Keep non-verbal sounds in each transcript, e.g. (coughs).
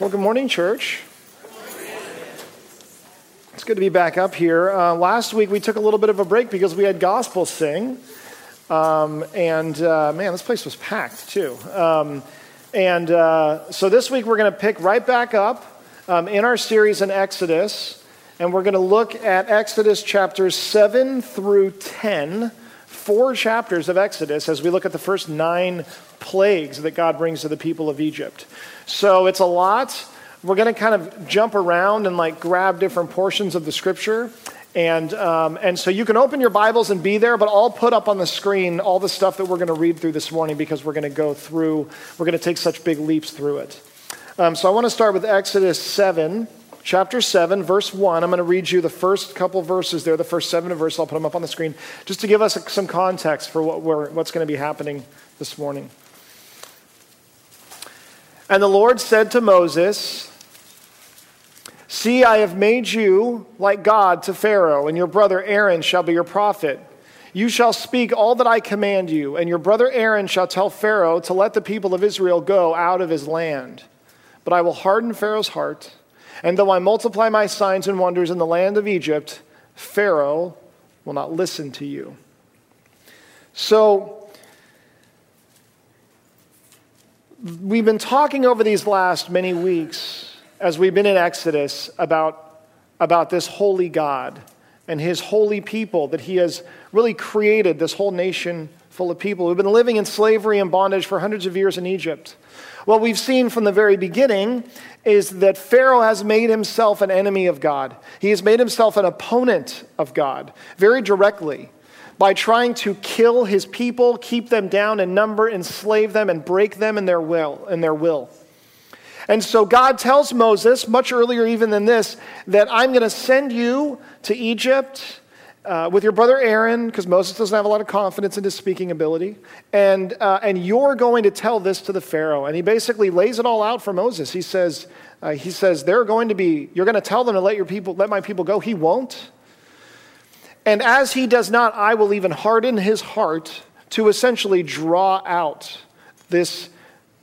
Well, good morning, church. It's good to be back up here. Uh, last week we took a little bit of a break because we had gospel sing. Um, and uh, man, this place was packed too. Um, and uh, so this week we're going to pick right back up um, in our series in Exodus. And we're going to look at Exodus chapters 7 through 10, four chapters of Exodus as we look at the first nine plagues that God brings to the people of Egypt. So it's a lot. We're going to kind of jump around and like grab different portions of the scripture. And, um, and so you can open your Bibles and be there, but I'll put up on the screen all the stuff that we're going to read through this morning because we're going to go through, we're going to take such big leaps through it. Um, so I want to start with Exodus 7, chapter 7, verse 1. I'm going to read you the first couple verses there, the first seven verses. I'll put them up on the screen just to give us some context for what we're, what's going to be happening this morning. And the Lord said to Moses, See, I have made you like God to Pharaoh, and your brother Aaron shall be your prophet. You shall speak all that I command you, and your brother Aaron shall tell Pharaoh to let the people of Israel go out of his land. But I will harden Pharaoh's heart, and though I multiply my signs and wonders in the land of Egypt, Pharaoh will not listen to you. So, we've been talking over these last many weeks as we've been in Exodus about, about this holy God and his holy people that he has really created this whole nation full of people who've been living in slavery and bondage for hundreds of years in Egypt. What we've seen from the very beginning is that Pharaoh has made himself an enemy of God. He has made himself an opponent of God very directly by trying to kill his people, keep them down in number, enslave them, and break them in their will. In their will. And so God tells Moses, much earlier even than this, that I'm going to send you to Egypt uh, with your brother Aaron, because Moses doesn't have a lot of confidence in his speaking ability, and, uh, and you're going to tell this to the Pharaoh. And he basically lays it all out for Moses. He says, uh, he says, they're going to be, you're going to tell them to let your people, let my people go. He won't. And as he does not, I will even harden his heart to essentially draw out this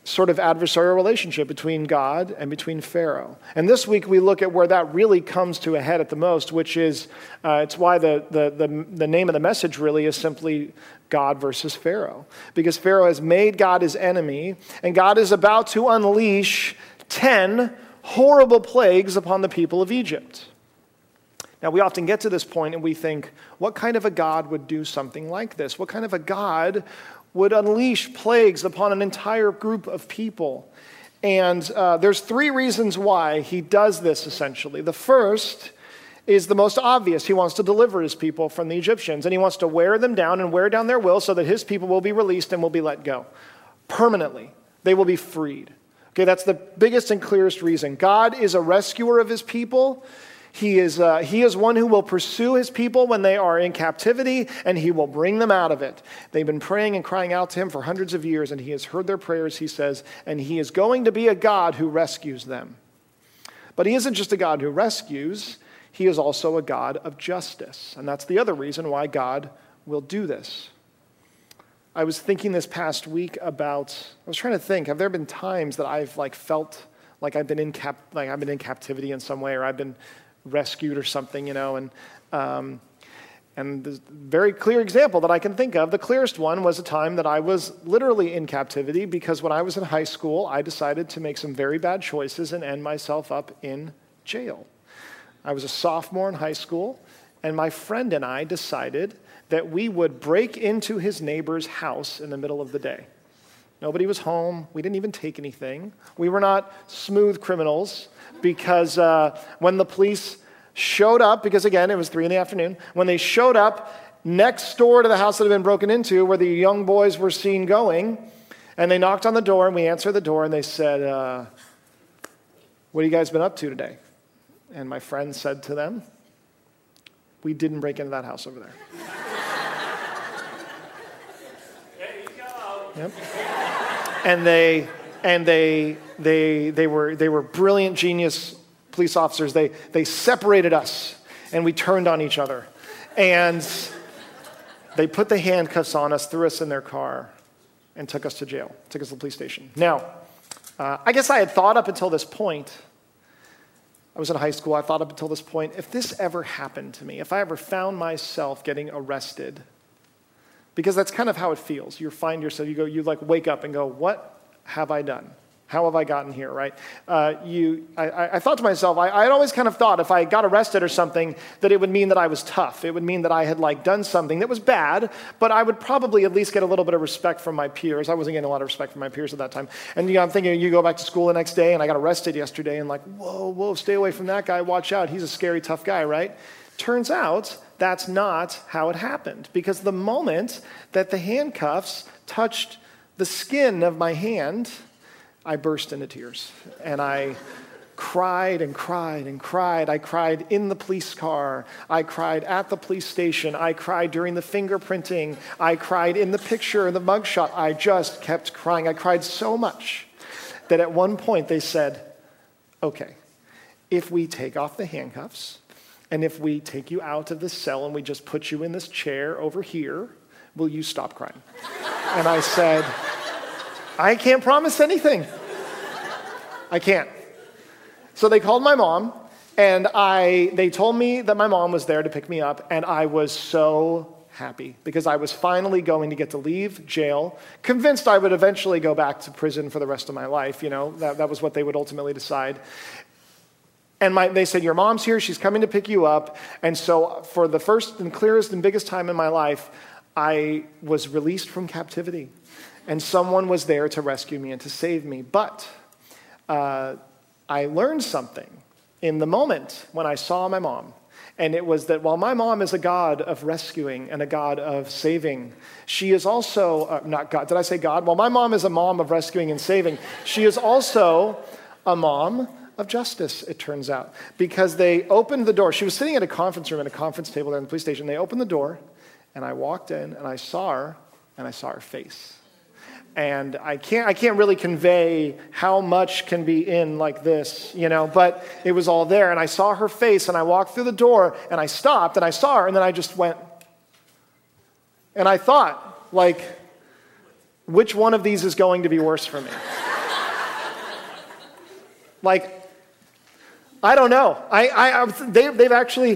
sort of adversarial relationship between God and between Pharaoh. And this week we look at where that really comes to a head at the most, which is uh, it's why the, the, the, the name of the message really is simply God versus Pharaoh. Because Pharaoh has made God his enemy, and God is about to unleash 10 horrible plagues upon the people of Egypt. Now, we often get to this point and we think, what kind of a God would do something like this? What kind of a God would unleash plagues upon an entire group of people? And uh, there's three reasons why he does this essentially. The first is the most obvious. He wants to deliver his people from the Egyptians, and he wants to wear them down and wear down their will so that his people will be released and will be let go permanently. They will be freed. Okay, that's the biggest and clearest reason. God is a rescuer of his people. He is, uh, he is one who will pursue his people when they are in captivity, and he will bring them out of it. They've been praying and crying out to him for hundreds of years, and he has heard their prayers, he says, and he is going to be a God who rescues them. But he isn't just a God who rescues, he is also a God of justice. And that's the other reason why God will do this. I was thinking this past week about, I was trying to think, have there been times that I've like felt like I've been in cap, like I've been in captivity in some way, or I've been rescued or something, you know. And, um, and the very clear example that I can think of, the clearest one, was a time that I was literally in captivity because when I was in high school, I decided to make some very bad choices and end myself up in jail. I was a sophomore in high school, and my friend and I decided that we would break into his neighbor's house in the middle of the day. Nobody was home. We didn't even take anything. We were not smooth criminals because uh, when the police showed up, because again, it was three in the afternoon, when they showed up next door to the house that had been broken into, where the young boys were seen going, and they knocked on the door, and we answered the door, and they said, uh, What have you guys been up to today? And my friend said to them, We didn't break into that house over there. There you go. Yep. And they and they, they, they, were, they were brilliant, genius police officers. They, they separated us, and we turned on each other. And they put the handcuffs on us, threw us in their car, and took us to jail, took us to the police station. Now, Uh, I guess I had thought up until this point. I was in high school. I thought up until this point if this ever happened to me, if I ever found myself getting arrested, because that's kind of how it feels. You find yourself, you go, you like wake up and go, what have I done? How have I gotten here, right? Uh, you, I, I, thought to myself, I, I'd always kind of thought if I got arrested or something, that it would mean that I was tough. It would mean that I had like done something that was bad, but I would probably at least get a little bit of respect from my peers. I wasn't getting a lot of respect from my peers at that time. And you know, I'm thinking, you go back to school the next day, and I got arrested yesterday, and like, whoa, whoa, stay away from that guy. Watch out. He's a scary, tough guy, right? Turns out that's not how it happened, because the moment that the handcuffs touched the skin of my hand, I burst into tears. And I cried and cried and cried. I cried in the police car. I cried at the police station. I cried during the fingerprinting. I cried in the picture, in the mugshot. I just kept crying. I cried so much that at one point they said, okay, if we take off the handcuffs and if we take you out of this cell and we just put you in this chair over here, will you stop crying? And I said, I can't promise anything. I can't. So they called my mom, and I, they told me that my mom was there to pick me up, and I was so happy because I was finally going to get to leave jail, convinced I would eventually go back to prison for the rest of my life. You know, that, that was what they would ultimately decide. And my, they said, Your mom's here, she's coming to pick you up. And so, for the first and clearest and biggest time in my life, I was released from captivity and someone was there to rescue me and to save me. But uh, I learned something in the moment when I saw my mom. And it was that while my mom is a God of rescuing and a God of saving, she is also, uh, not God, did I say God? Well, my mom is a mom of rescuing and saving. She is also a mom of justice, it turns out, because they opened the door. She was sitting at a conference room at a conference table there in the police station. They opened the door, and I walked in, and I saw her, and I saw her face. And I can't, I can't really convey how much can be in like this, you know, but it was all there. And I saw her face, and I walked through the door, and I stopped, and I saw her, and then I just went. And I thought, like, which one of these is going to be worse for me? (laughs) like, I don't know. I, I, they, they've actually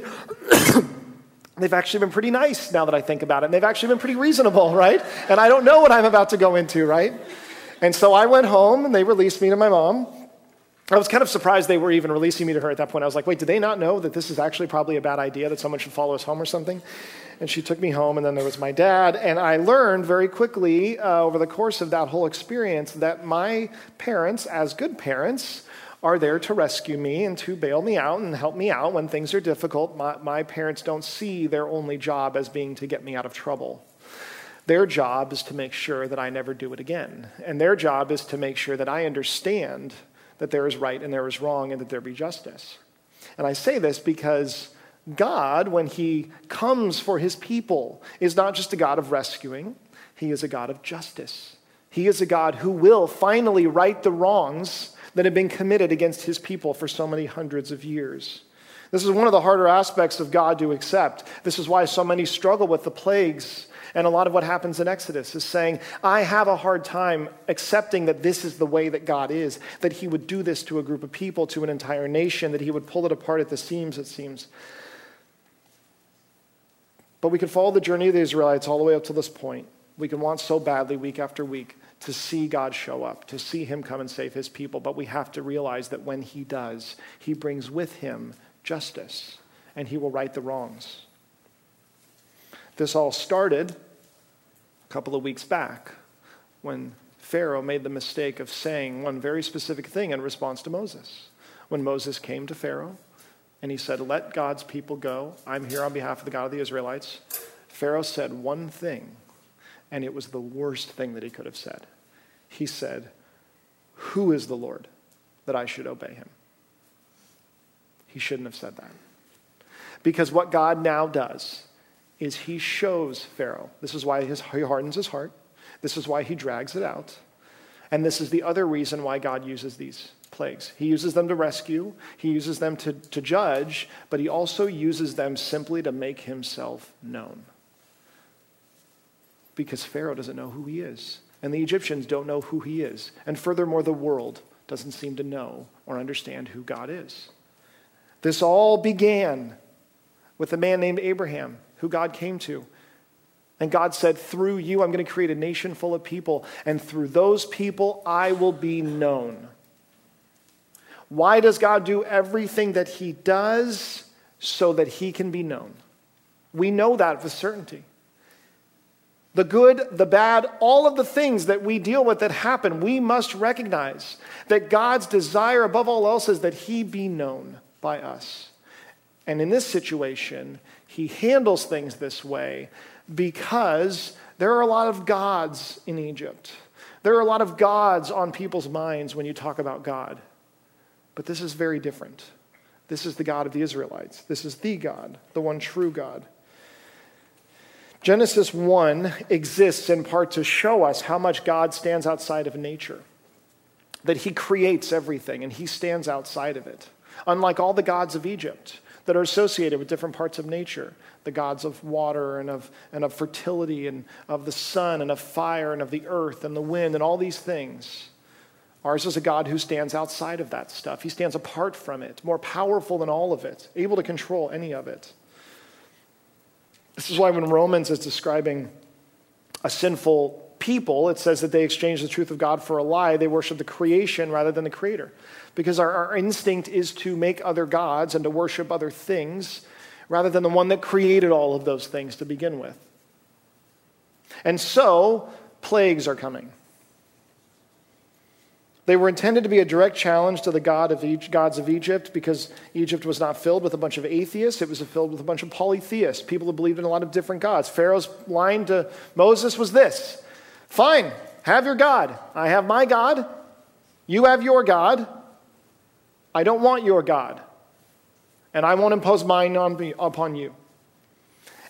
(coughs) they've actually been pretty nice now that I think about it. And they've actually been pretty reasonable, (laughs) right? And I don't know what I'm about to go into, right? And so I went home and they released me to my mom. I was kind of surprised they were even releasing me to her at that point. I was like, wait, did they not know that this is actually probably a bad idea, that someone should follow us home or something? And she took me home, and then there was my dad. And I learned very quickly uh, over the course of that whole experience that my parents, as good parents, are there to rescue me and to bail me out and help me out when things are difficult. My, my parents don't see their only job as being to get me out of trouble. Their job is to make sure that I never do it again. And their job is to make sure that I understand that there is right and there is wrong and that there be justice. And I say this because God, when He comes for His people, is not just a God of rescuing, He is a God of justice. He is a God who will finally right the wrongs that had been committed against his people for so many hundreds of years. This is one of the harder aspects of God to accept. This is why so many struggle with the plagues and a lot of what happens in Exodus is saying, I have a hard time accepting that this is the way that God is, that He would do this to a group of people, to an entire nation, that He would pull it apart at the seams, it seems. But we can follow the journey of the Israelites all the way up to this point. We can want so badly week after week to see God show up, to see Him come and save His people. But we have to realize that when He does, He brings with Him justice and He will right the wrongs. This all started a couple of weeks back when Pharaoh made the mistake of saying one very specific thing in response to Moses. When Moses came to Pharaoh and he said, Let God's people go, I'm here on behalf of the God of the Israelites, Pharaoh said one thing and it was the worst thing that he could have said. He said, Who is the Lord that I should obey him? He shouldn't have said that. Because what God now does is he shows Pharaoh. This is why his, he hardens his heart. This is why he drags it out. And this is the other reason why God uses these plagues. He uses them to rescue, he uses them to, to judge, but he also uses them simply to make himself known because Pharaoh doesn't know who he is. And the Egyptians don't know who he is. And furthermore, the world doesn't seem to know or understand who God is. This all began with a man named Abraham, who God came to. And God said, Through you, I'm going to create a nation full of people, and through those people, I will be known. Why does God do everything that He does? So that He can be known. We know that with certainty. The good, the bad, all of the things that we deal with that happen, we must recognize that God's desire above all else is that He be known by us. And in this situation, He handles things this way because there are a lot of gods in Egypt. There are a lot of gods on people's minds when you talk about God. But this is very different. This is the God of the Israelites. This is the God, the one true God. Genesis 1 exists in part to show us how much God stands outside of nature, that he creates everything and he stands outside of it. Unlike all the gods of Egypt that are associated with different parts of nature, the gods of water and of, and of fertility and of the sun and of fire and of the earth and the wind and all these things. Ours is a God who stands outside of that stuff. He stands apart from it, more powerful than all of it, able to control any of it. This is why when Romans is describing a sinful people, it says that they exchange the truth of God for a lie. They worship the creation rather than the creator. Because our, our instinct is to make other gods and to worship other things rather than the one that created all of those things to begin with. And so, plagues are coming. They were intended to be a direct challenge to the god of gods of Egypt because Egypt was not filled with a bunch of atheists. It was filled with a bunch of polytheists, people who believed in a lot of different gods. Pharaoh's line to Moses was this Fine, have your God. I have my God. You have your God. I don't want your God. And I won't impose mine on, upon you.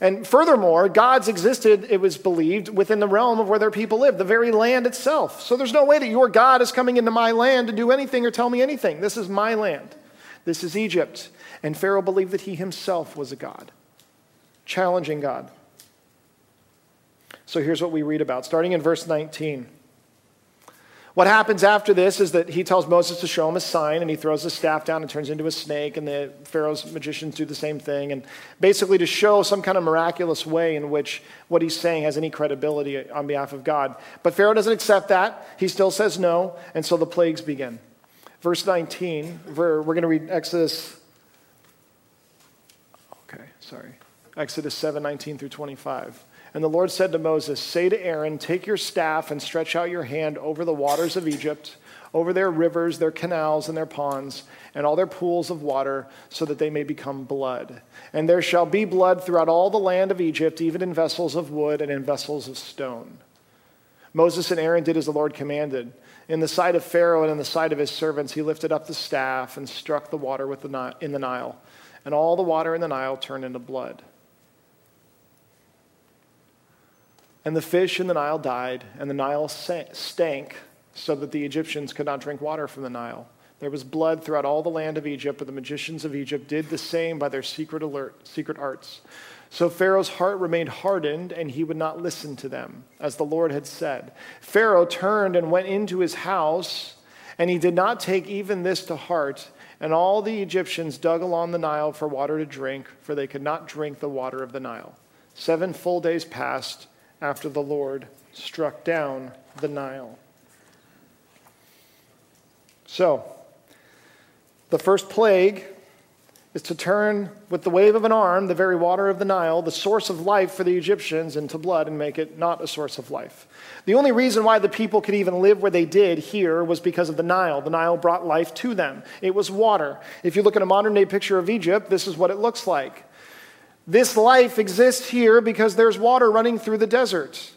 And furthermore, gods existed, it was believed, within the realm of where their people lived, the very land itself. So there's no way that your God is coming into my land to do anything or tell me anything. This is my land. This is Egypt. And Pharaoh believed that he himself was a God, challenging God. So here's what we read about, starting in verse 19. What happens after this is that he tells Moses to show him a sign, and he throws his staff down and turns into a snake, and the Pharaoh's magicians do the same thing. And basically, to show some kind of miraculous way in which what he's saying has any credibility on behalf of God. But Pharaoh doesn't accept that. He still says no, and so the plagues begin. Verse 19, we're, going to read Exodus. Okay, sorry. Exodus 7 19 through 25. And the Lord said to Moses, Say to Aaron, Take your staff and stretch out your hand over the waters of Egypt, over their rivers, their canals, and their ponds, and all their pools of water, so that they may become blood. And there shall be blood throughout all the land of Egypt, even in vessels of wood and in vessels of stone. Moses and Aaron did as the Lord commanded. In the sight of Pharaoh and in the sight of his servants, he lifted up the staff and struck the water with the, in the Nile. And all the water in the Nile turned into blood. And the fish in the Nile died, and the Nile stank so that the Egyptians could not drink water from the Nile. There was blood throughout all the land of Egypt, but the magicians of Egypt did the same by their secret, alert, secret arts. So Pharaoh's heart remained hardened, and he would not listen to them, as the Lord had said. Pharaoh turned and went into his house, and he did not take even this to heart. And all the Egyptians dug along the Nile for water to drink, for they could not drink the water of the Nile. Seven full days passed after the Lord struck down the Nile. So, the first plague is to turn with the wave of an arm the very water of the Nile, the source of life for the Egyptians, into blood and make it not a source of life. The only reason why the people could even live where they did here was because of the Nile. The Nile brought life to them, it was water. If you look at a modern day picture of Egypt, this is what it looks like. This life exists here because there's water running through the desert.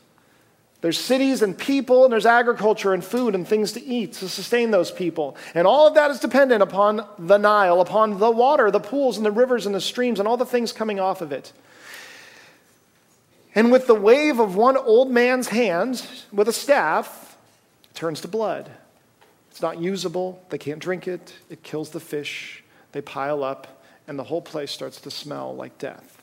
There's cities and people, and there's agriculture and food and things to eat to sustain those people. And all of that is dependent upon the Nile, upon the water, the pools and the rivers and the streams and all the things coming off of it. And with the wave of one old man's hand with a staff, it turns to blood. It's not usable. They can't drink it. It kills the fish. They pile up, and the whole place starts to smell like death.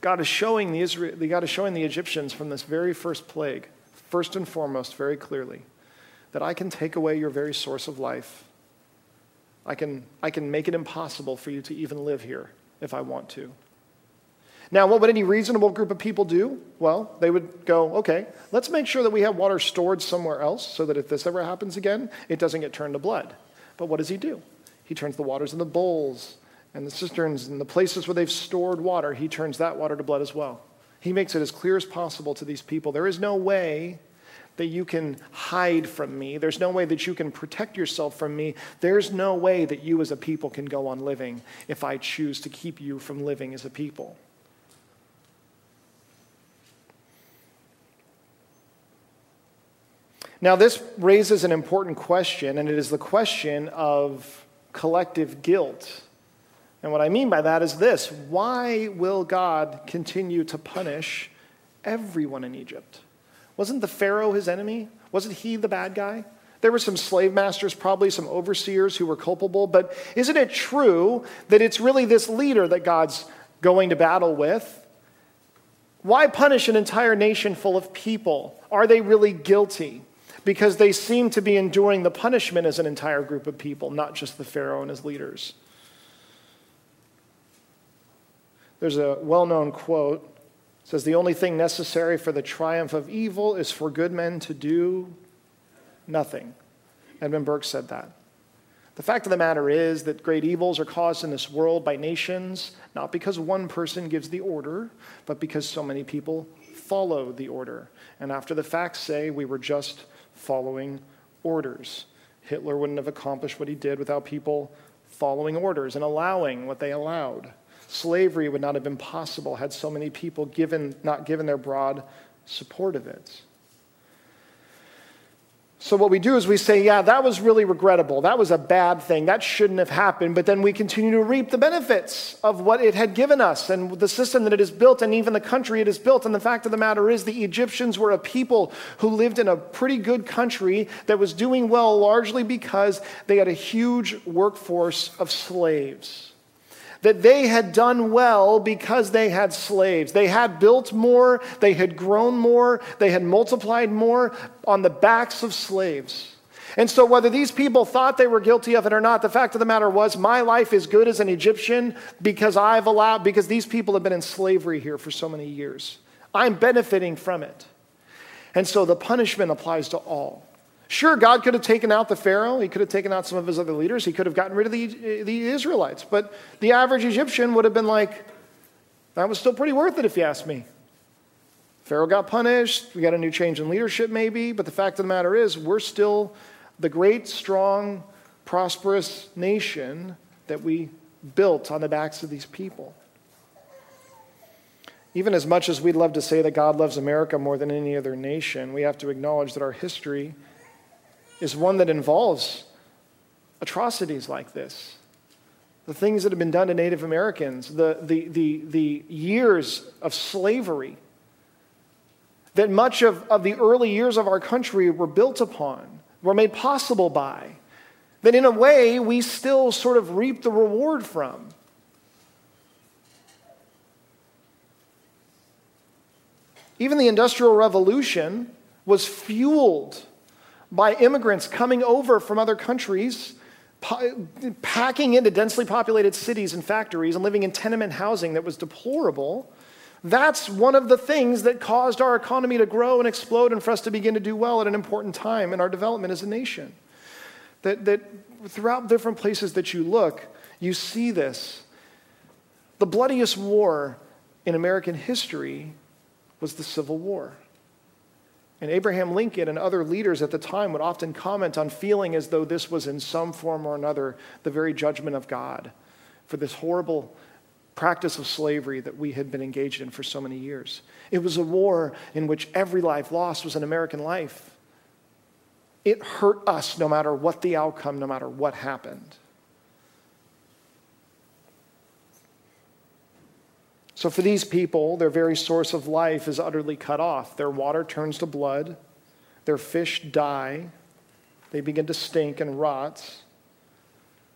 God is showing the Israel, God is showing the Egyptians from this very first plague, first and foremost, very clearly, that I can take away your very source of life. I can, I can make it impossible for you to even live here if I want to. Now, what would any reasonable group of people do? Well, they would go, okay, let's make sure that we have water stored somewhere else so that if this ever happens again, it doesn't get turned to blood. But what does he do? He turns the waters in the bowls and the cisterns and the places where they've stored water, he turns that water to blood as well. He makes it as clear as possible to these people. There is no way that you can hide from me. There's no way that you can protect yourself from me. There's no way that you as a people can go on living if I choose to keep you from living as a people. Now, this raises an important question, and it is the question of collective guilt. And what I mean by that is this why will God continue to punish everyone in Egypt? Wasn't the Pharaoh his enemy? Wasn't he the bad guy? There were some slave masters, probably some overseers who were culpable, but isn't it true that it's really this leader that God's going to battle with? Why punish an entire nation full of people? Are they really guilty? Because they seem to be enduring the punishment as an entire group of people, not just the Pharaoh and his leaders. There's a well known quote. It says, The only thing necessary for the triumph of evil is for good men to do nothing. Edmund Burke said that. The fact of the matter is that great evils are caused in this world by nations, not because one person gives the order, but because so many people follow the order. And after the facts say we were just following orders. Hitler wouldn't have accomplished what he did without people following orders and allowing what they allowed. Slavery would not have been possible had so many people given, not given their broad support of it. So, what we do is we say, yeah, that was really regrettable. That was a bad thing. That shouldn't have happened. But then we continue to reap the benefits of what it had given us and the system that it has built and even the country it has built. And the fact of the matter is, the Egyptians were a people who lived in a pretty good country that was doing well largely because they had a huge workforce of slaves that they had done well because they had slaves. They had built more, they had grown more, they had multiplied more on the backs of slaves. And so, whether these people thought they were guilty of it or not, the fact of the matter was, my life is good as an Egyptian because I've allowed, because these people have been in slavery here for so many years. I'm benefiting from it. And so the punishment applies to all. Sure, God could have taken out the Pharaoh. He could have taken out some of his other leaders. He could have gotten rid of the, the Israelites. But the average Egyptian would have been like, that was still pretty worth it if you ask me. Pharaoh got punished. We got a new change in leadership, maybe. But the fact of the matter is, we're still the great, strong, prosperous nation that we built on the backs of these people. Even as much as we'd love to say that God loves America more than any other nation, we have to acknowledge that our history is one that involves atrocities like this. The things that have been done to Native Americans, the, the, the, the years of slavery that much of, of the early years of our country were built upon, were made possible by, that in a way we still sort of reap the reward from. Even the Industrial Revolution was fueled by immigrants coming over from other countries, packing into densely populated cities and factories and living in tenement housing that was deplorable. That's one of the things that caused our economy to grow and explode and for us to begin to do well at an important time in our development as a nation. That, that throughout different places that you look, you see this. The bloodiest war in American history was the Civil War. And Abraham Lincoln and other leaders at the time would often comment on feeling as though this was in some form or another the very judgment of God for this horrible practice of slavery that we had been engaged in for so many years. It was a war in which every life lost was an American life. It hurt us no matter what the outcome, no matter what happened. So, for these people, their very source of life is utterly cut off. Their water turns to blood, their fish die, they begin to stink and rot.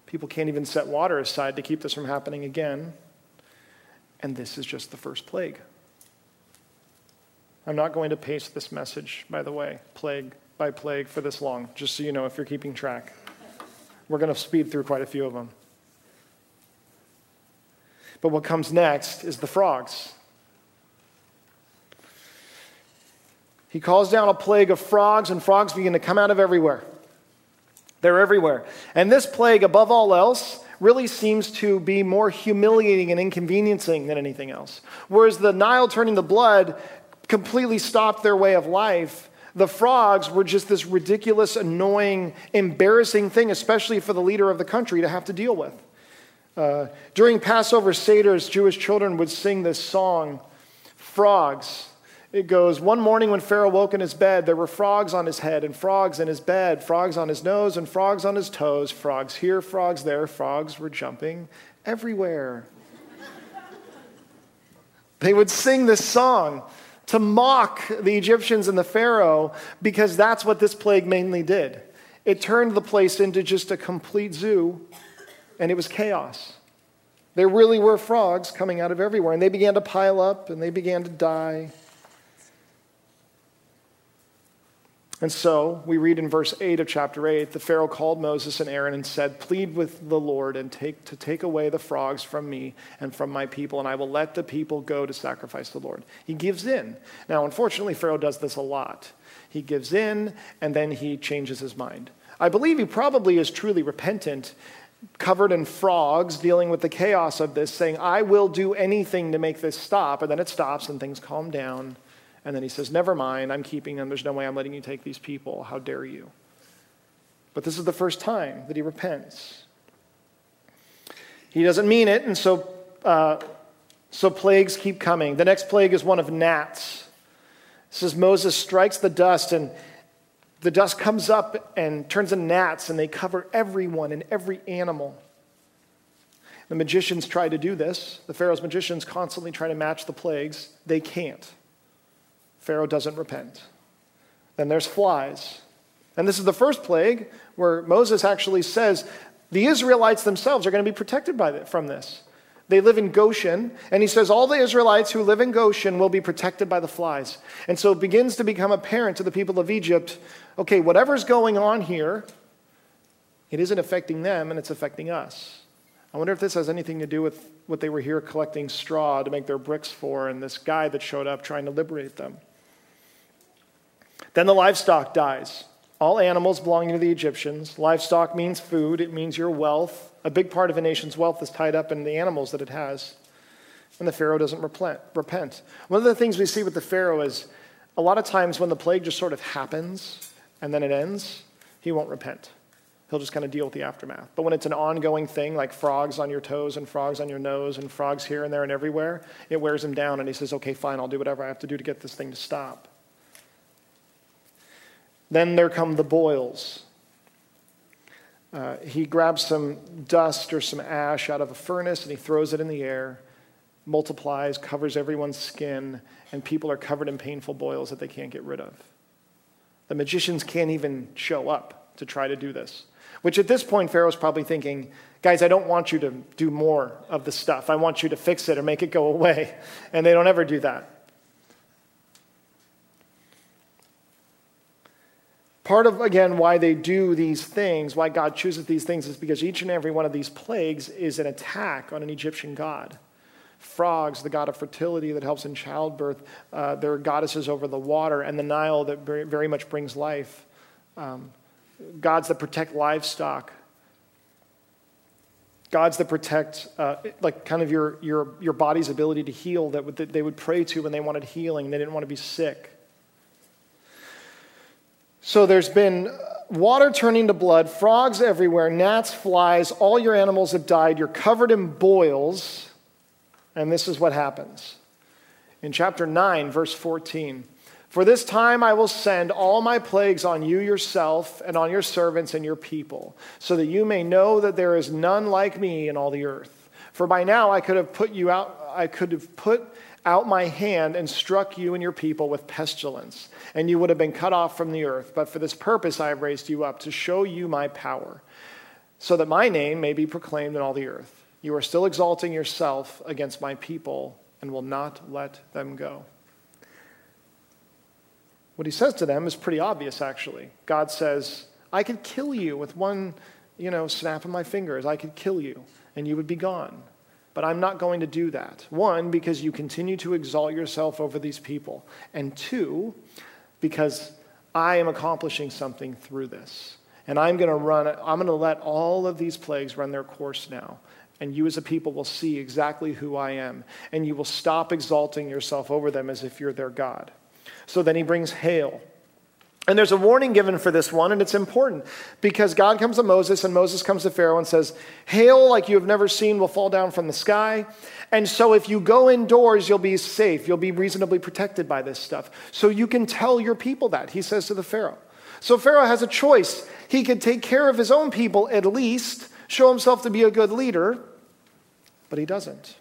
People can't even set water aside to keep this from happening again. And this is just the first plague. I'm not going to paste this message, by the way, plague by plague for this long, just so you know if you're keeping track. We're going to speed through quite a few of them. But what comes next is the frogs. He calls down a plague of frogs, and frogs begin to come out of everywhere. They're everywhere. And this plague, above all else, really seems to be more humiliating and inconveniencing than anything else. Whereas the Nile turning the blood completely stopped their way of life, the frogs were just this ridiculous, annoying, embarrassing thing, especially for the leader of the country to have to deal with. Uh, during Passover Seder's, Jewish children would sing this song, Frogs. It goes, One morning when Pharaoh woke in his bed, there were frogs on his head, and frogs in his bed, frogs on his nose, and frogs on his toes, frogs here, frogs there. Frogs were jumping everywhere. they would sing this song to mock the Egyptians and the Pharaoh because that's what this plague mainly did. It turned the place into just a complete zoo, and it was chaos. There really were frogs coming out of everywhere, and they began to pile up and they began to die. And so we read in verse 8 of chapter 8 the Pharaoh called Moses and Aaron and said, Plead with the Lord and take, to take away the frogs from me and from my people, and I will let the people go to sacrifice the Lord. He gives in. Now, unfortunately, Pharaoh does this a lot. He gives in and then he changes his mind. I believe he probably is truly repentant, covered in frogs, dealing with the chaos of this, saying, I will do anything to make this stop. And then it stops and things calm down. And then he says, Never mind, I'm keeping them. There's no way I'm letting you take these people. How dare you? But this is the first time that he repents. He doesn't mean it, and so, uh, so plagues keep coming. The next plague is one of gnats. Says Moses strikes the dust, and the dust comes up and turns into gnats, and they cover everyone and every animal. The magicians try to do this. The Pharaoh's magicians constantly try to match the plagues. They can't. Pharaoh doesn't repent. Then there's flies. And this is the first plague where Moses actually says the Israelites themselves are going to be protected by the, from this. They live in Goshen, and he says all the Israelites who live in Goshen will be protected by the flies. And so it begins to become apparent to the people of Egypt okay, whatever's going on here, it isn't affecting them and it's affecting us. I wonder if this has anything to do with what they were here collecting straw to make their bricks for and this guy that showed up trying to liberate them. Then the livestock dies. All animals belonging to the Egyptians. Livestock means food, it means your wealth. A big part of a nation's wealth is tied up in the animals that it has. And the Pharaoh doesn't repent. One of the things we see with the Pharaoh is a lot of times when the plague just sort of happens and then it ends, he won't repent. He'll just kind of deal with the aftermath. But when it's an ongoing thing, like frogs on your toes and frogs on your nose and frogs here and there and everywhere, it wears him down and he says, okay, fine, I'll do whatever I have to do to get this thing to stop. Then there come the boils. Uh, he grabs some dust or some ash out of a furnace and he throws it in the air, multiplies, covers everyone's skin, and people are covered in painful boils that they can't get rid of. The magicians can't even show up to try to do this. Which at this point, Pharaoh's probably thinking, guys, I don't want you to do more of the stuff. I want you to fix it or make it go away. (laughs) And they don't ever do that. Part of, again, why they do these things, why God chooses these things, is because each and every one of these plagues is an attack on an Egyptian god. Frogs, the god of fertility that helps in childbirth, uh, there are goddesses over the water, and the Nile that very, very much brings life. Um, gods that protect livestock. Gods that protect, uh, like, kind of your, your, your body's ability to heal that, that they would pray to when they wanted healing. They didn't want to be sick. So there's been water turning to blood, frogs everywhere, gnats, flies, all your animals have died. You're covered in boils. And this is what happens. In chapter 9, verse 14 For this time I will send all my plagues on you yourself and on your servants and your people, so that you may know that there is none like me in all the earth. For by now I could have put you out, I could have put out my hand and struck you and your people with pestilence, and you would have been cut off from the earth. But for this purpose I have raised you up, to show you my power, so that my name may be proclaimed in all the earth. You are still exalting yourself against my people and will not let them go. What he says to them is pretty obvious, actually. God says, I could kill you with one, you know, snap of my fingers. I could kill you, and you would be gone. But I'm not going to do that. One, because you continue to exalt yourself over these people. And two, because I am accomplishing something through this. And I'm going to run, I'm going to let all of these plagues run their course now. And you as a people will see exactly who I am. And you will stop exalting yourself over them as if you're their God. So then he brings hail. And there's a warning given for this one, and it's important because God comes to Moses, and Moses comes to Pharaoh and says, Hail like you have never seen will fall down from the sky. And so if you go indoors, you'll be safe. You'll be reasonably protected by this stuff. So you can tell your people that, he says to the Pharaoh. So Pharaoh has a choice. He could take care of his own people at least, show himself to be a good leader, but he doesn't.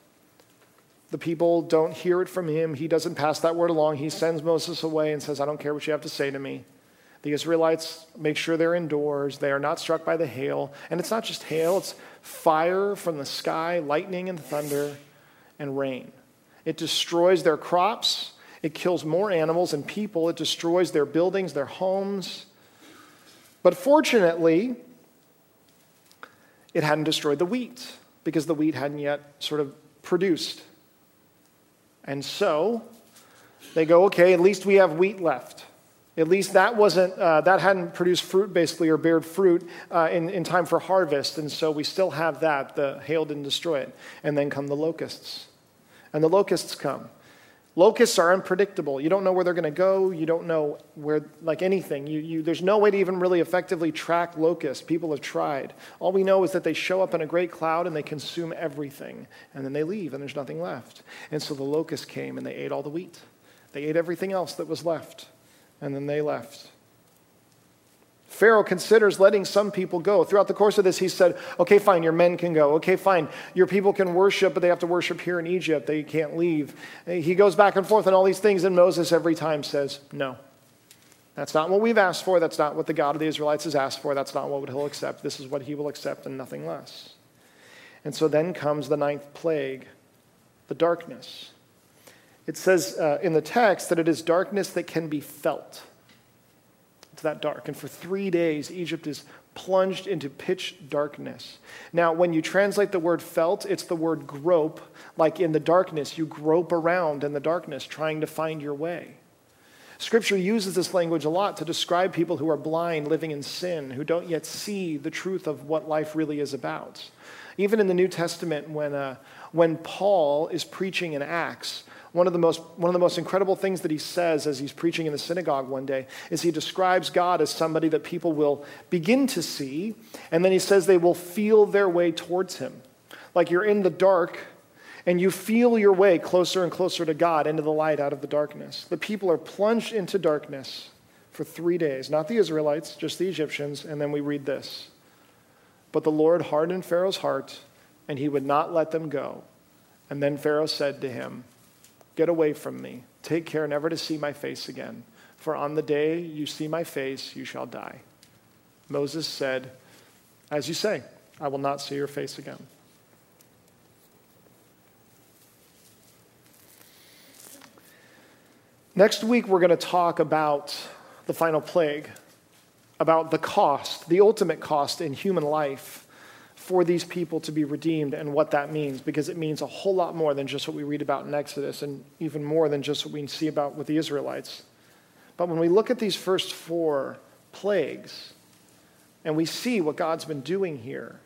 The people don't hear it from him. He doesn't pass that word along. He sends Moses away and says, I don't care what you have to say to me. The Israelites make sure they're indoors. They are not struck by the hail. And it's not just hail, it's fire from the sky, lightning and thunder, and rain. It destroys their crops. It kills more animals and people. It destroys their buildings, their homes. But fortunately, it hadn't destroyed the wheat because the wheat hadn't yet sort of produced. And so they go, okay, at least we have wheat left. At least that wasn't, uh, that hadn't produced fruit basically or bared fruit uh, in, in time for harvest. And so we still have that. The hail didn't destroy it. And then come the locusts. And the locusts come. Locusts are unpredictable. You don't know where they're going to go. You don't know where, like anything. You, you, there's no way to even really effectively track locusts. People have tried. All we know is that they show up in a great cloud and they consume everything. And then they leave and there's nothing left. And so the locusts came and they ate all the wheat. They ate everything else that was left. And then they left. Pharaoh considers letting some people go. Throughout the course of this, he said, okay, fine, your men can go. Okay, fine, your people can worship, but they have to worship here in Egypt. They can't leave. He goes back and forth on all these things, and Moses every time says, no. That's not what we've asked for. That's not what the God of the Israelites has asked for. That's not what he'll accept. This is what he will accept and nothing less. And so then comes the ninth plague, the darkness. It says uh, in the text that it is darkness that can be felt. It's that dark. And for three days, Egypt is plunged into pitch darkness. Now, when you translate the word felt, it's the word grope, like in the darkness. You grope around in the darkness trying to find your way. Scripture uses this language a lot to describe people who are blind, living in sin, who don't yet see the truth of what life really is about. Even in the New Testament, when, uh, when Paul is preaching in Acts, one of, the most, one of the most incredible things that he says as he's preaching in the synagogue one day is he describes God as somebody that people will begin to see, and then he says they will feel their way towards him. Like you're in the dark, and you feel your way closer and closer to God into the light out of the darkness. The people are plunged into darkness for three days, not the Israelites, just the Egyptians, and then we read this. But the Lord hardened Pharaoh's heart, and he would not let them go. And then Pharaoh said to him, Get away from me. Take care never to see my face again. For on the day you see my face, you shall die. Moses said, As you say, I will not see your face again. Next week, we're going to talk about the final plague, about the cost, the ultimate cost in human life for these people to be redeemed and what that means, because it means a whole lot more than just what we read about in Exodus and even more than just what we see about with the Israelites. But when we look at these first four plagues and we see what God's been doing here,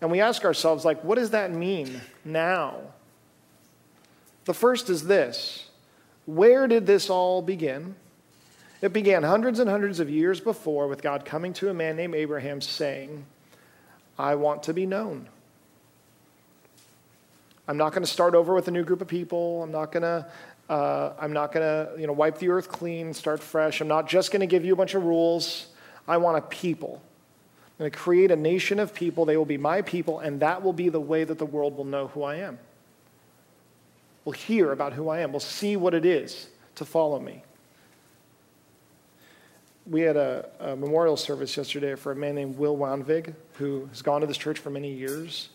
and we ask ourselves, like, what does that mean now? The first is this Where did this all begin? It began hundreds and hundreds of years before with God coming to a man named Abraham saying, I want to be known. I'm not going to start over with a new group of people. I'm not going to uh, I'm not going to you know wipe the earth clean, start fresh. I'm not just going to give you a bunch of rules. I want a people. I'm going to create a nation of people. They will be my people, and that will be the way that the world will know who I am. We'll hear about who I am. We'll see what it is to follow me we had a, a, memorial service yesterday for a man named Will Wanvig, who has gone to this church for many years.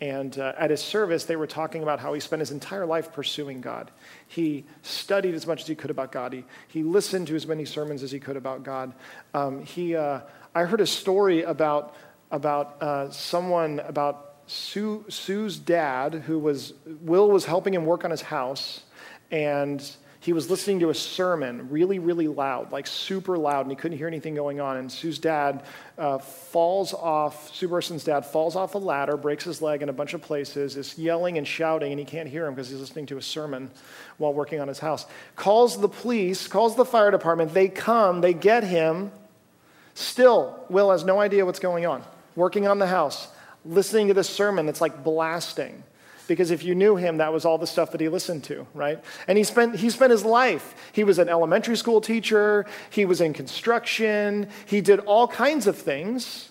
And uh, at his service, they were talking about how he spent his entire life pursuing God. He studied as much as he could about God. He, he listened to as many sermons as he could about God. Um, he, uh, I heard a story about, about uh, someone, about Sue, Sue's dad, who was, Will was helping him work on his house. And he was listening to a sermon really, really loud, like super loud, and he couldn't hear anything going on. And Sue's dad uh, falls off, Sue Burson's dad falls off a ladder, breaks his leg in a bunch of places, is yelling and shouting, and he can't hear him because he's listening to a sermon while working on his house. Calls the police, calls the fire department. They come, they get him. Still, Will has no idea what's going on, working on the house, listening to this sermon that's like blasting because if you knew him, that was all the stuff that he listened to, right? And he spent, he spent his life. He was an elementary school teacher, he was in construction, he did all kinds of things.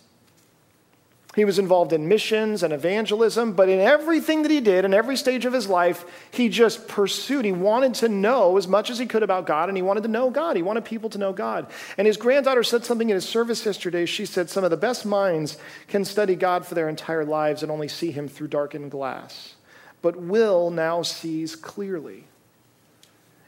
He was involved in missions and evangelism, but in everything that he did, in every stage of his life, he just pursued. He wanted to know as much as he could about God, and he wanted to know God. He wanted people to know God. And his granddaughter said something in his service yesterday. She said, Some of the best minds can study God for their entire lives and only see him through darkened glass but Will now sees clearly.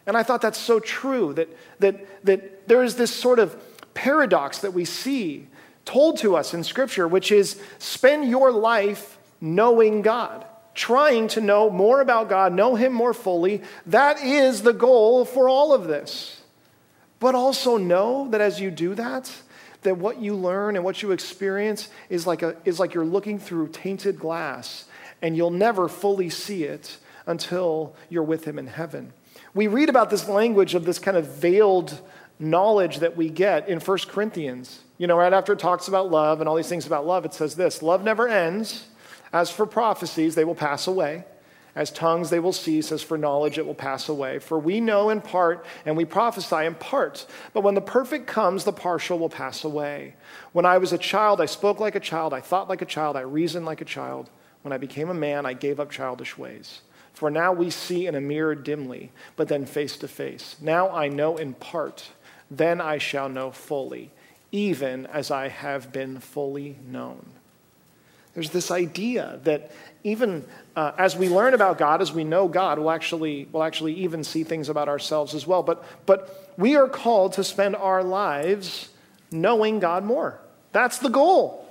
And I thought that's so true that, that, that there is this sort of paradox that we see told to us in Scripture, which is spend your life knowing God, trying to know more about God, know Him more fully. That is the goal for all of this. But also know that as you do that, that what you learn and what you experience is like, a, is like you're looking through tainted glass and you'll never fully see it until you're with him in heaven. We read about this language of this kind of veiled knowledge that we get in 1 Corinthians. You know, right after it talks about love and all these things about love, it says this Love never ends. As for prophecies, they will pass away. As tongues, they will cease. As for knowledge, it will pass away. For we know in part and we prophesy in part. But when the perfect comes, the partial will pass away. When I was a child, I spoke like a child. I thought like a child. I reasoned like a child. When I became a man, I gave up childish ways. For now we see in a mirror dimly, but then face to face. Now I know in part, then I shall know fully, even as I have been fully known. There's this idea that even uh, as we learn about God, as we know God, we'll actually, we'll actually even see things about ourselves as well. But, but we are called to spend our lives knowing God more. That's the goal.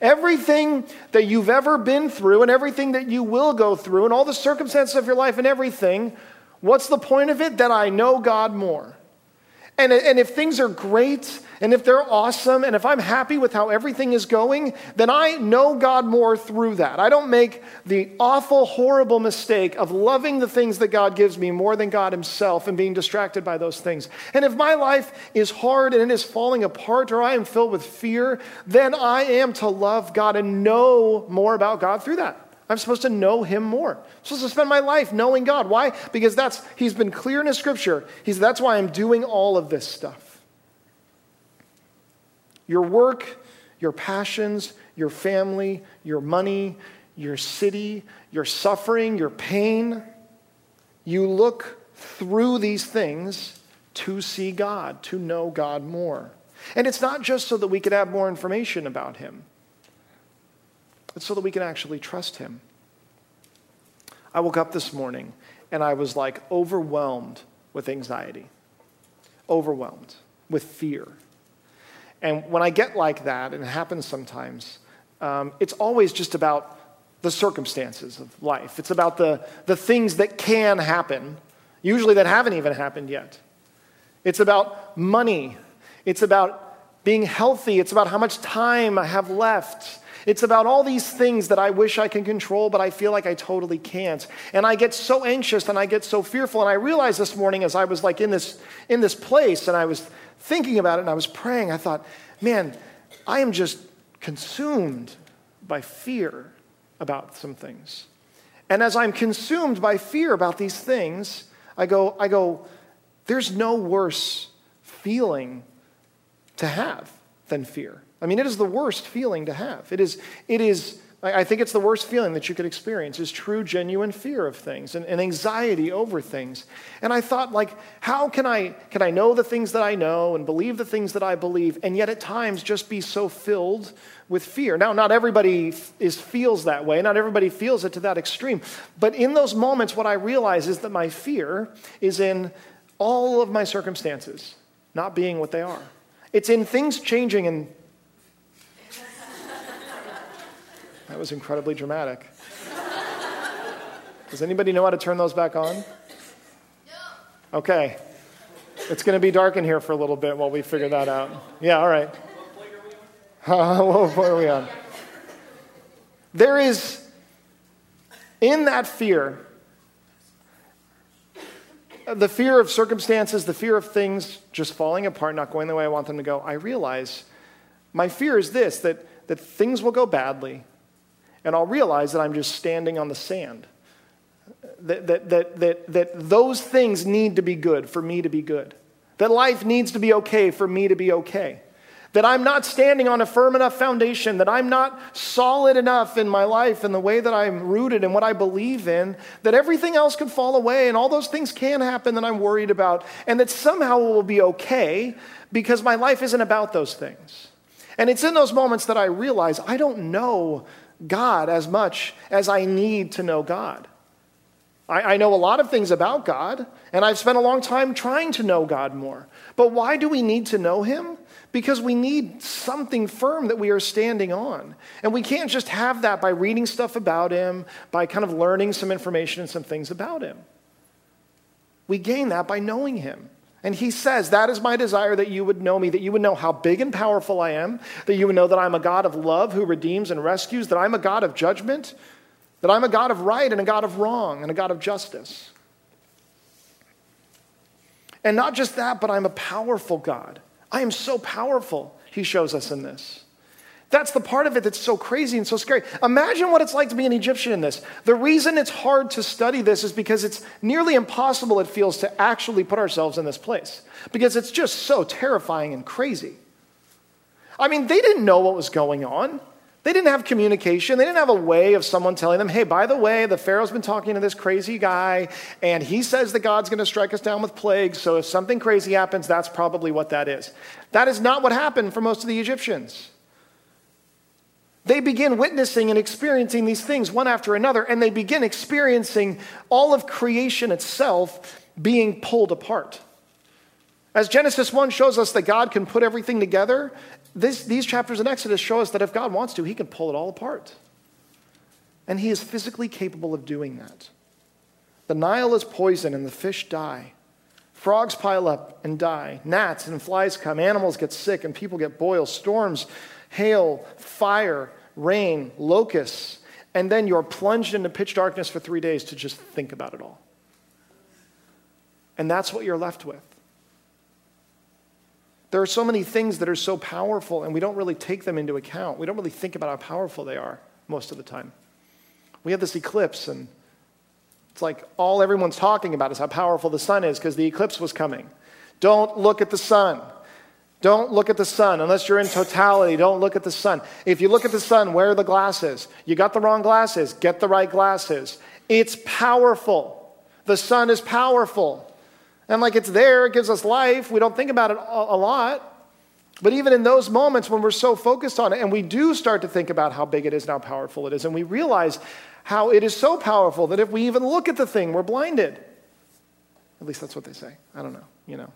Everything that you've ever been through and everything that you will go through and all the circumstances of your life and everything, what's the point of it? That I know God more. And, and if things are great, and if they're awesome, and if I'm happy with how everything is going, then I know God more through that. I don't make the awful, horrible mistake of loving the things that God gives me more than God Himself and being distracted by those things. And if my life is hard and it is falling apart or I am filled with fear, then I am to love God and know more about God through that. I'm supposed to know him more. I'm supposed to spend my life knowing God. Why? Because that's he's been clear in his scripture. He's that's why I'm doing all of this stuff. Your work, your passions, your family, your money, your city, your suffering, your pain, you look through these things to see God, to know God more. And it's not just so that we could have more information about him but so that we can actually trust Him. I woke up this morning and I was like overwhelmed with anxiety, overwhelmed with fear. And when I get like that, and it happens sometimes, um, it's always just about the circumstances of life. It's about the, the things that can happen, usually that haven't even happened yet. It's about money. It's about being healthy. It's about how much time I have left. It's about all these things that I wish I can control, but I feel like I totally can't. And I get so anxious and I get so fearful. And I realized this morning as I was like in this, in this place and I was thinking about it and I was praying, I thought, man, I am just consumed by fear about some things. And as I'm consumed by fear about these things, I go, I go, there's no worse feeling to have than fear. I mean, it is the worst feeling to have. It is, it is I think it's the worst feeling that you could experience is true, genuine fear of things and, and, anxiety over things. And I thought, like, how can I, can I know the things that I know and believe the things that I believe, and yet at times just be so filled with fear? Now, not everybody is, feels that way. Not everybody feels it to that extreme. But in those moments, what I realize is that my fear is in all of my circumstances not being what they are. It's in things changing and That was incredibly dramatic. Does anybody know how to turn those back on? No. Okay. It's going to be dark in here for a little bit while we figure that out. Yeah, all right. (laughs) what point are we on? There is, in that fear, the fear of circumstances, the fear of things just falling apart, not going the way I want them to go, I realize my fear is this that, that things will go badly, and I'll realize that I'm just standing on the sand. That, that, that, that, that those things need to be good for me to be good. That life needs to be okay for me to be okay. That I'm not standing on a firm enough foundation, that I'm not solid enough in my life and the way that I'm rooted in what I believe in, that everything else could fall away and all those things can happen that I'm worried about, and that somehow it will be okay because my life isn't about those things. And it's in those moments that I realize I don't know God as much as I need to know God. I, I, know a lot of things about God, and I've spent a long time trying to know God more. But why do we need to know Him? Because we need something firm that we are standing on. And we can't just have that by reading stuff about Him, by kind of learning some information and some things about Him. We gain that by knowing Him. And he says, That is my desire that you would know me, that you would know how big and powerful I am, that you would know that I'm a God of love who redeems and rescues, that I'm a God of judgment, that I'm a God of right and a God of wrong and a God of justice. And not just that, but I'm a powerful God. I am so powerful, he shows us in this. That's the part of it that's so crazy and so scary. Imagine what it's like to be an Egyptian in this. The reason it's hard to study this is because it's nearly impossible, it feels, to actually put ourselves in this place. Because it's just so terrifying and crazy. I mean, they didn't know what was going on. They didn't have communication. They didn't have a way of someone telling them, hey, by the way, the Pharaoh's been talking to this crazy guy, and he says that God's going to strike us down with plagues, so if something crazy happens, that's probably what that is. That is not what happened for most of the Egyptians. They begin witnessing and experiencing these things one after another, and they begin experiencing all of creation itself being pulled apart. As Genesis 1 shows us that God can put everything together, this, these chapters in Exodus show us that if God wants to, he can pull it all apart. And he is physically capable of doing that. The Nile is poison and the fish die. Frogs pile up and die. Gnats and flies come. Animals get sick and people get boils. Storms, hail, fire, rain, locusts, and then you're plunged into pitch darkness for three days to just think about it all. And that's what you're left with. There are so many things that are so powerful, and we don't really take them into account. We don't really think about how powerful they are most of the time. We have this eclipse, and it's like all everyone's talking about is how powerful the sun is because the eclipse was coming. Don't look at the sun. Don't look at the sun unless you're in totality. Don't look at the sun. If you look at the sun, wear the glasses. You got the wrong glasses, get the right glasses. It's powerful. The sun is powerful. And like it's there, it gives us life. We don't think about it a lot. But even in those moments when we're so focused on it, and we do start to think about how big it is and how powerful it is, and we realize how it is so powerful that if we even look at the thing, we're blinded. At least that's what they say. I don't know, you know.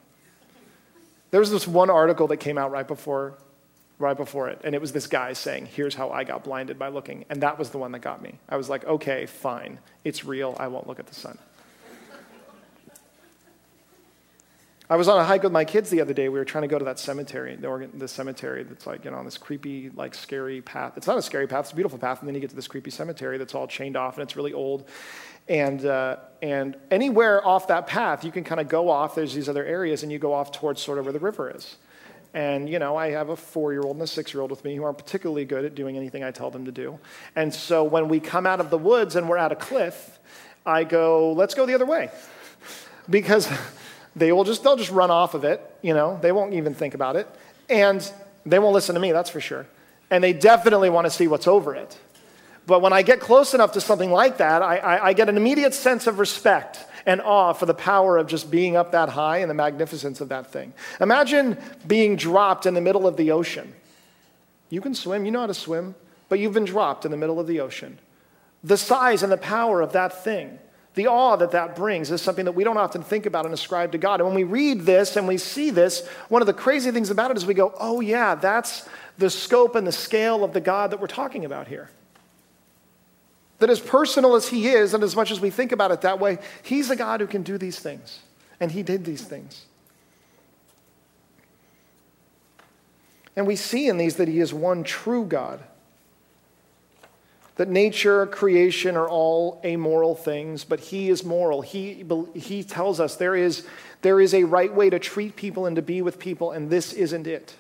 There was this one article that came out right before, right before it, and it was this guy saying, Here's how I got blinded by looking. And that was the one that got me. I was like, Okay, fine. It's real. I won't look at the sun. I was on a hike with my kids the other day. We were trying to go to that cemetery, the, the cemetery that's like, you know, on this creepy, like scary path. It's not a scary path, it's a beautiful path. And then you get to this creepy cemetery that's all chained off and it's really old. And, uh, and anywhere off that path, you can kind of go off. There's these other areas, and you go off towards sort of where the river is. And, you know, I have a four year old and a six year old with me who aren't particularly good at doing anything I tell them to do. And so when we come out of the woods and we're at a cliff, I go, let's go the other way. because they will just, they'll just run off of it, you know, they won't even think about it. And they won't listen to me, that's for sure. And they definitely want to see what's over it. But when I get close enough to something like that, I, I, I get an immediate sense of respect and awe for the power of just being up that high and the magnificence of that thing. Imagine being dropped in the middle of the ocean. You can swim, you know how to swim, but you've been dropped in the middle of the ocean. The size and the power of that thing, the awe that that brings, is something that we don't often think about and ascribe to God. And when we read this and we see this, one of the crazy things about it is we go, oh, yeah, that's the scope and the scale of the God that we're talking about here. That as personal as he is, and as much as we think about it that way, he's a God who can do these things. And he did these things. And we see in these that he is one true God. That nature, creation are all amoral things, but he is moral. He, he tells us there is, there is a right way to treat people and to be with people, and this isn't it.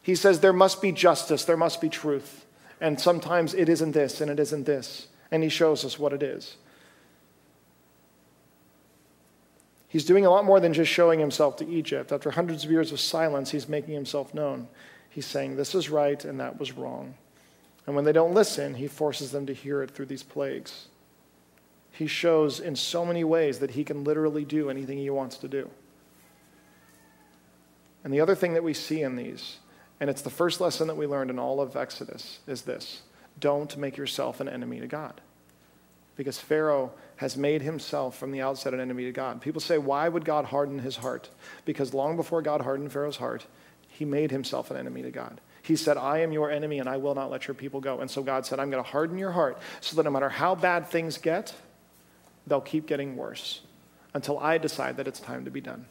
He says there must be justice, there must be truth. And sometimes it isn't this and it isn't this and he shows us what it is. He's doing a lot more than just showing himself to Egypt. After hundreds of years of silence, he's making himself known. He's saying, This is right and that was wrong. And when they don't listen, he forces them to hear it through these plagues. He shows in so many ways that he can literally do anything he wants to do. And the other thing that we see in these, and it's the first lesson that we learned in all of Exodus, is this don't make yourself an enemy to God. Because Pharaoh has made himself from the outset an enemy to God. People say, why would God harden his heart? Because long before God hardened Pharaoh's heart, he made himself an enemy to God. He said, I am your enemy and I will not let your people go. And so God said, I'm going to harden your heart so that no matter how bad things get, they'll keep getting worse until I decide that it's time to be done.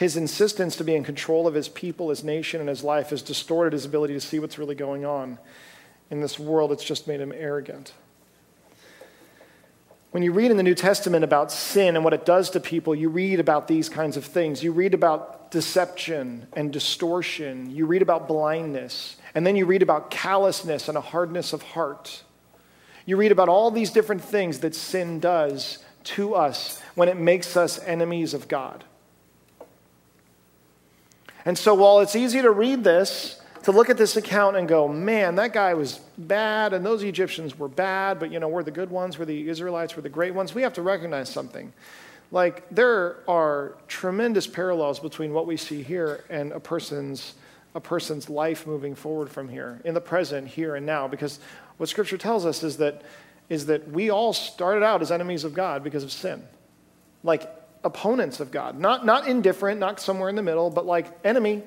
His insistence to be in control of his people, his nation, and his life has distorted his ability to see what's really going on in this world. It's just made him arrogant. When you read in the New Testament about sin and what it does to people, you read about these kinds of things. You read about deception and distortion. You read about blindness. And then you read about callousness and a hardness of heart. You read about all these different things that sin does to us when it makes us enemies of God. And so while it's easy to read this, to look at this account and go, man, that guy was bad, and those Egyptians were bad, but you know, we're the good ones, we're the Israelites, we're the great ones, we have to recognize something. Like, there are tremendous parallels between what we see here and a person's, a person's life moving forward from here, in the present, here and now, because what Scripture tells us is that, is that we all started out as enemies of God because of sin. Like, opponents of God. Not, not indifferent, not somewhere in the middle, but like enemy.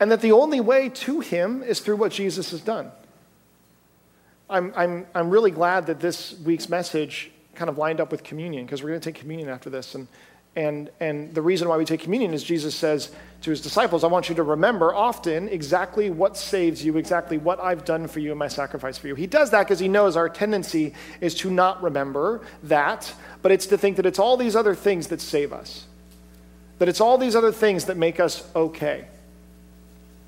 And that the only way to him is through what Jesus has done. I'm, I'm, I'm really glad that this week's message kind of lined up with communion because we're going to take communion after this. And, and, and the reason why we take communion is Jesus says to his disciples, I want you to remember often exactly what saves you, exactly what I've done for you and my sacrifice for you. He does that because he knows our tendency is to not remember that, but it's to think that it's all these other things that save us, that it's all these other things that make us okay.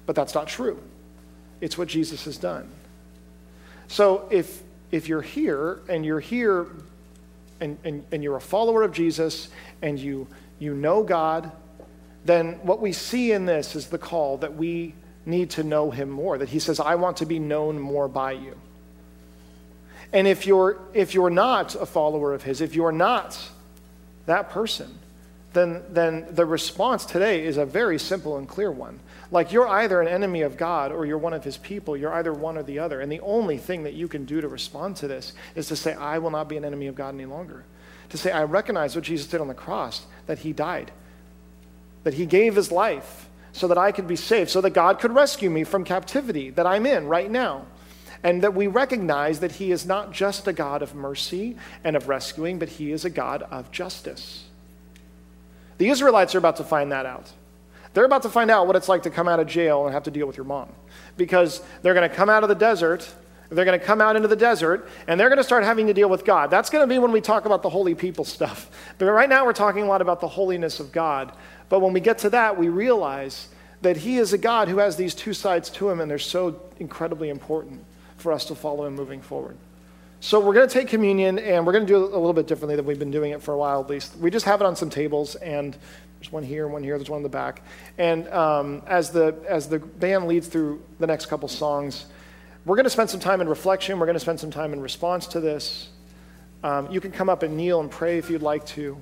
But that's not true. It's what Jesus has done. So if, if you're here and you're here and, and, and you're a follower of Jesus and you, you know God, then what we see in this is the call that we need to know him more. That he says, I want to be known more by you. And if you're, if you're not a follower of his, if you're not that person, then, then the response today is a very simple and clear one. Like you're either an enemy of God or you're one of his people. You're either one or the other. And the only thing that you can do to respond to this is to say, I will not be an enemy of God any longer. To say, I recognize what Jesus did on the cross, that he died, that he gave his life so that I could be saved, so that God could rescue me from captivity that I'm in right now. And that we recognize that he is not just a God of mercy and of rescuing, but he is a God of justice. The Israelites are about to find that out. They're about to find out what it's like to come out of jail and have to deal with your mom. Because they're going to come out of the desert, they're going to come out into the desert, and they're going to start having to deal with God. That's going to be when we talk about the holy people (laughs) stuff. But right now, we're talking a lot about the holiness of God. But when we get to that, we realize that He is a God who has these two sides to Him, and they're so incredibly important for us to follow Him moving forward. So we're going to take communion, and we're going to do it a little bit differently than we've been doing it for a while, at least. We just have it on some tables, and There's one here, and one here, there's one in the back. And um, as, the, as the band leads through the next couple songs, we're going to spend some time in reflection. We're going to spend some time in response to this. Um, you can come up and kneel and pray if you'd like to.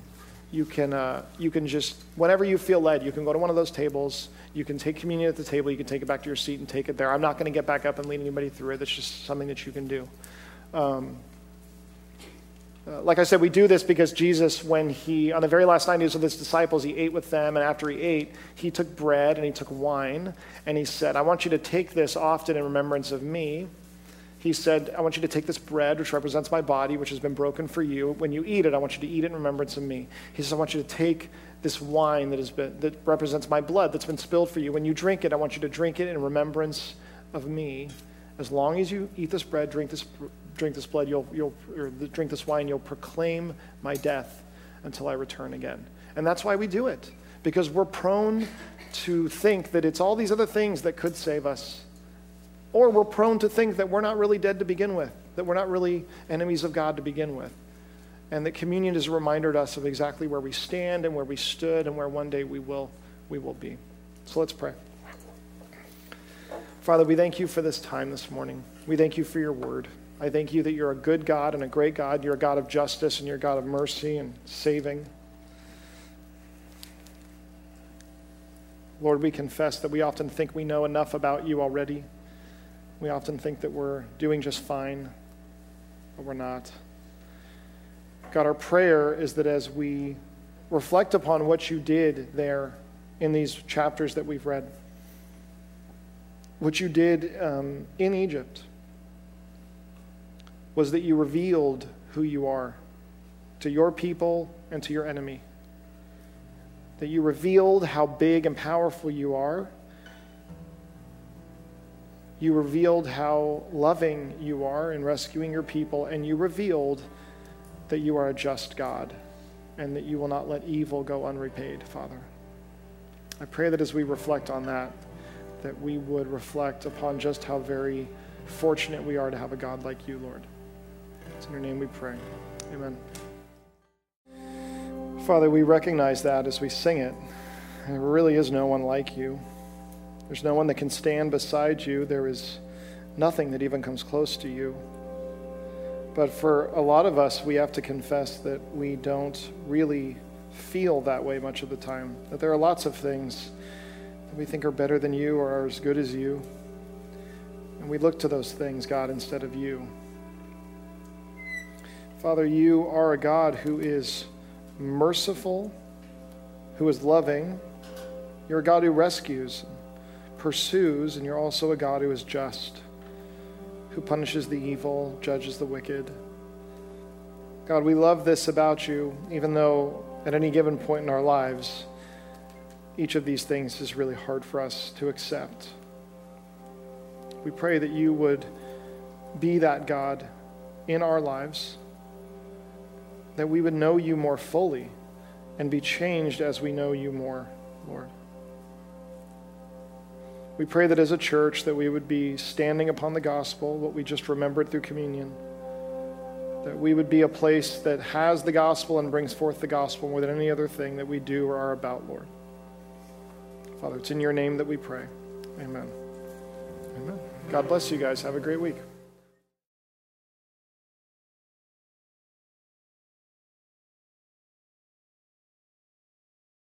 You can, uh, you can just, whenever you feel led, you can go to one of those tables. You can take communion at the table. You can take it back to your seat and take it there. I'm not going to get back up and lead anybody through it. That's just something that you can do. Um, uh, like I said, we do this because Jesus, when he, on the very last night he was with his disciples, he ate with them, and after he ate, he took bread and he took wine, and he said, I want you to take this often in remembrance of me. He said, I want you to take this bread, which represents my body, which has been broken for you. When you eat it, I want you to eat it in remembrance of me. He says, I want you to take this wine that, has been, that represents my blood that's been spilled for you. When you drink it, I want you to drink it in remembrance of me. As long as you eat this bread, drink this drink this blood, you'll, you'll or drink this wine, you'll proclaim my death until I return again. And that's why we do it, because we're prone to think that it's all these other things that could save us. Or we're prone to think that we're not really dead to begin with, that we're not really enemies of God to begin with. And that communion is a reminder to us of exactly where we stand and where we stood and where one day we will, we will be. So let's pray. Father, we thank you for this time this morning. We thank you for your word. I thank you that you're a good God and a great God. You're a God of justice and you're a God of mercy and saving. Lord, we confess that we often think we know enough about you already. We often think that we're doing just fine, but we're not. God, our prayer is that as we reflect upon what you did there in these chapters that we've read, what you did um, in Egypt, was that you revealed who you are to your people and to your enemy. That you revealed how big and powerful you are. You revealed how loving you are in rescuing your people, and you revealed that you are a just God and that you will not let evil go unrepaid, Father. I pray that as we reflect on that, that we would reflect upon just how very fortunate we are to have a God like you, Lord. It's in your name we pray. Amen. Father, we recognize that as we sing it. There really is no one like you. There's no one that can stand beside you. There is nothing that even comes close to you. But for a lot of us, we have to confess that we don't really feel that way much of the time. That there are lots of things that we think are better than you or are as good as you. And we look to those things, God, instead of you. Father, you are a God who is merciful, who is loving. You're a God who rescues, pursues, and you're also a God who is just, who punishes the evil, judges the wicked. God, we love this about you, even though at any given point in our lives, each of these things is really hard for us to accept. We pray that you would be that God in our lives that we would know you more fully and be changed as we know you more, Lord. We pray that as a church that we would be standing upon the gospel, what we just remembered through communion, that we would be a place that has the gospel and brings forth the gospel more than any other thing that we do or are about, Lord. Father, it's in your name that we pray. Amen. Amen. God bless you guys. Have a great week.